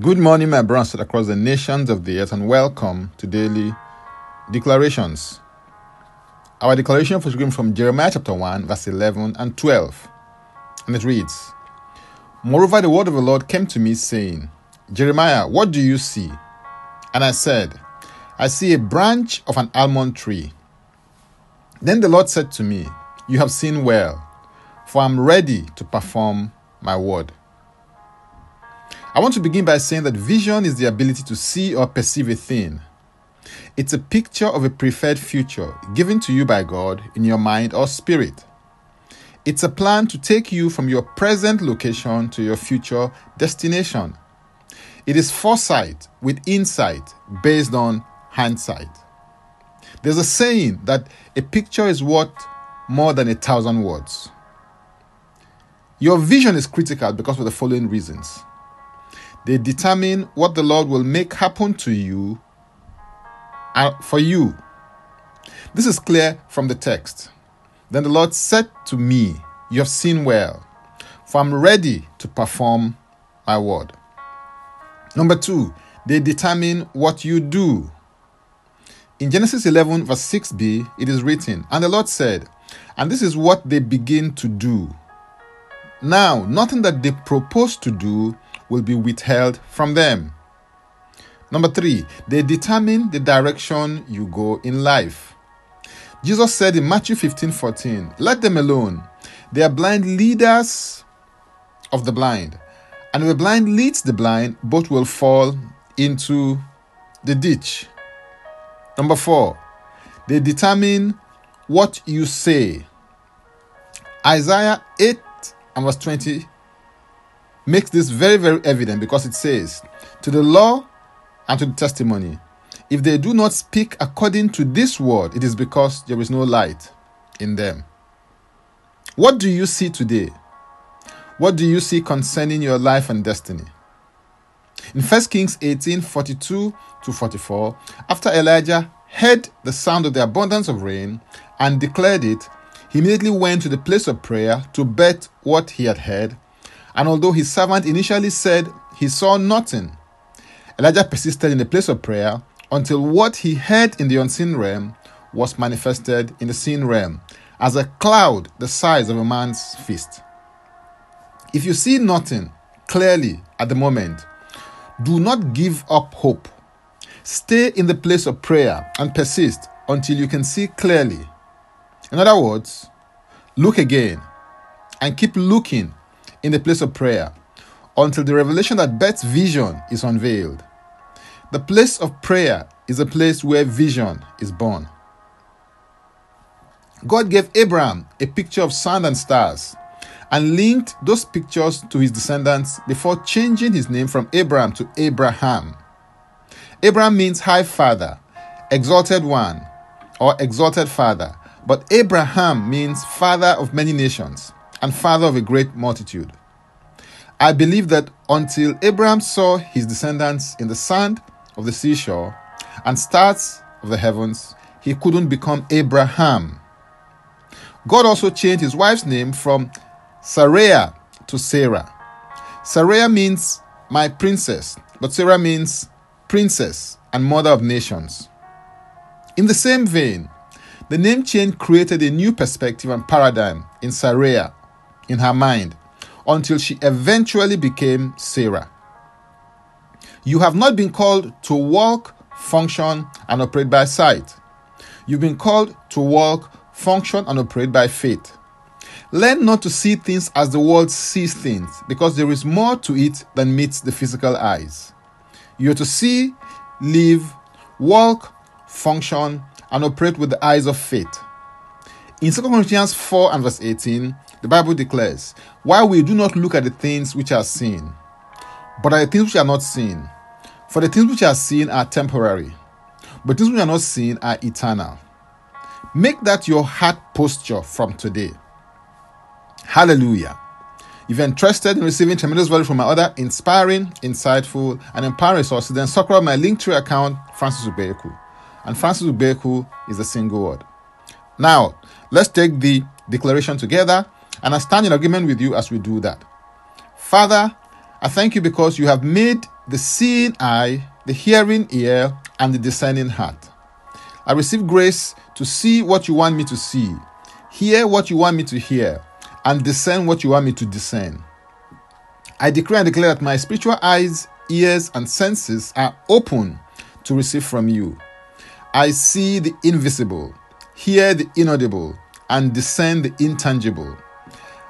Good morning, my brothers across the nations of the earth, and welcome to daily declarations. Our declaration was given from Jeremiah chapter 1, verse 11 and 12. And it reads Moreover, the word of the Lord came to me, saying, Jeremiah, what do you see? And I said, I see a branch of an almond tree. Then the Lord said to me, You have seen well, for I am ready to perform my word. I want to begin by saying that vision is the ability to see or perceive a thing. It's a picture of a preferred future given to you by God in your mind or spirit. It's a plan to take you from your present location to your future destination. It is foresight with insight based on hindsight. There's a saying that a picture is worth more than a thousand words. Your vision is critical because of the following reasons. They determine what the Lord will make happen to you and for you. This is clear from the text. Then the Lord said to me, You have seen well, for I'm ready to perform my word. Number two, they determine what you do. In Genesis 11, verse 6b, it is written, And the Lord said, And this is what they begin to do. Now, nothing that they propose to do will be withheld from them. Number three, they determine the direction you go in life. Jesus said in Matthew 15 14, Let them alone. They are blind leaders of the blind. And if the blind leads the blind, both will fall into the ditch. Number four, they determine what you say. Isaiah 8 and verse 20 makes this very, very evident because it says, To the law and to the testimony, if they do not speak according to this word, it is because there is no light in them. What do you see today? What do you see concerning your life and destiny? In 1 Kings 18 42 to 44, after Elijah heard the sound of the abundance of rain and declared it, he immediately went to the place of prayer to bet what he had heard and although his servant initially said he saw nothing, Elijah persisted in the place of prayer until what he heard in the unseen realm was manifested in the seen realm as a cloud the size of a man's fist. If you see nothing clearly at the moment, do not give up hope. Stay in the place of prayer and persist until you can see clearly. In other words, look again and keep looking in the place of prayer until the revelation that Beth's vision is unveiled. The place of prayer is a place where vision is born. God gave Abraham a picture of sun and stars and linked those pictures to his descendants before changing his name from Abram to Abraham. Abram means high father, exalted one, or exalted father, but Abraham means father of many nations and father of a great multitude. I believe that until Abram saw his descendants in the sand of the seashore and stars of the heavens, he couldn't become Abraham. God also changed his wife's name from Sarai to Sarah. Sarai means my princess, but Sarah means princess and mother of nations. In the same vein, the name change created a new perspective and paradigm in Sarai in her mind until she eventually became Sarah. You have not been called to walk, function, and operate by sight. You've been called to walk, function, and operate by faith. Learn not to see things as the world sees things, because there is more to it than meets the physical eyes. You are to see, live, walk, function, and operate with the eyes of faith. In 2 Corinthians 4 and verse 18, the Bible declares, While we do not look at the things which are seen, but at the things which are not seen. For the things which are seen are temporary, but things which are not seen are eternal. Make that your heart posture from today. Hallelujah. If you're interested in receiving tremendous value from my other inspiring, insightful, and empowering resources, then subscribe my Linktree account, Francis Ubeku. And Francis Ubeku is a single word. Now, let's take the declaration together, and I stand in agreement with you as we do that. Father, I thank you because you have made the seeing eye, the hearing ear, and the discerning heart. I receive grace to see what you want me to see, hear what you want me to hear, and discern what you want me to discern. I decree and declare that my spiritual eyes, ears, and senses are open to receive from you. I see the invisible, hear the inaudible, and discern the intangible.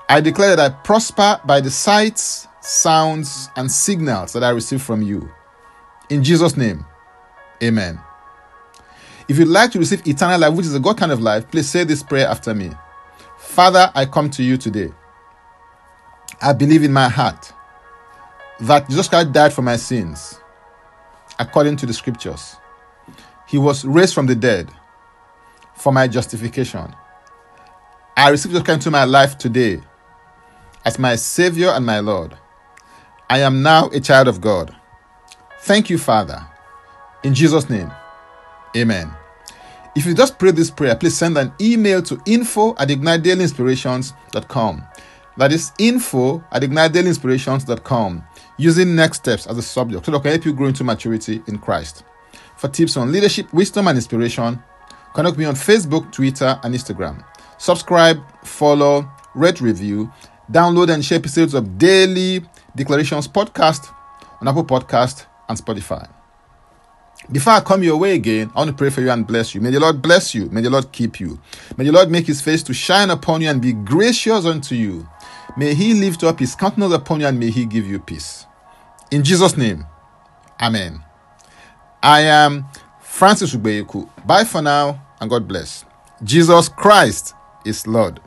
I declare that I prosper by the sights, sounds, and signals that I receive from you. In Jesus' name, amen. If you'd like to receive eternal life, which is a God kind of life, please say this prayer after me. Father, I come to you today. I believe in my heart that Jesus Christ died for my sins according to the scriptures. He was raised from the dead for my justification. I received Jesus Christ into my life today as my Savior and my Lord. I am now a child of God. Thank you, Father. In Jesus' name, amen. If you just pray this prayer, please send an email to info at ignitedailyinspirations.com. That is info at ignitedailyinspirations.com using next steps as a subject so that can help you grow into maturity in Christ. For tips on leadership, wisdom, and inspiration, connect me on Facebook, Twitter, and Instagram. Subscribe, follow, rate, review, download, and share episodes of Daily Declarations podcast on Apple Podcast and Spotify. Before I come your way again, I want to pray for you and bless you. May the Lord bless you. May the Lord keep you. May the Lord make his face to shine upon you and be gracious unto you. May he lift up his countenance upon you and may he give you peace. In Jesus' name, Amen. I am Francis Ubeyeku. Bye for now and God bless. Jesus Christ is Lord.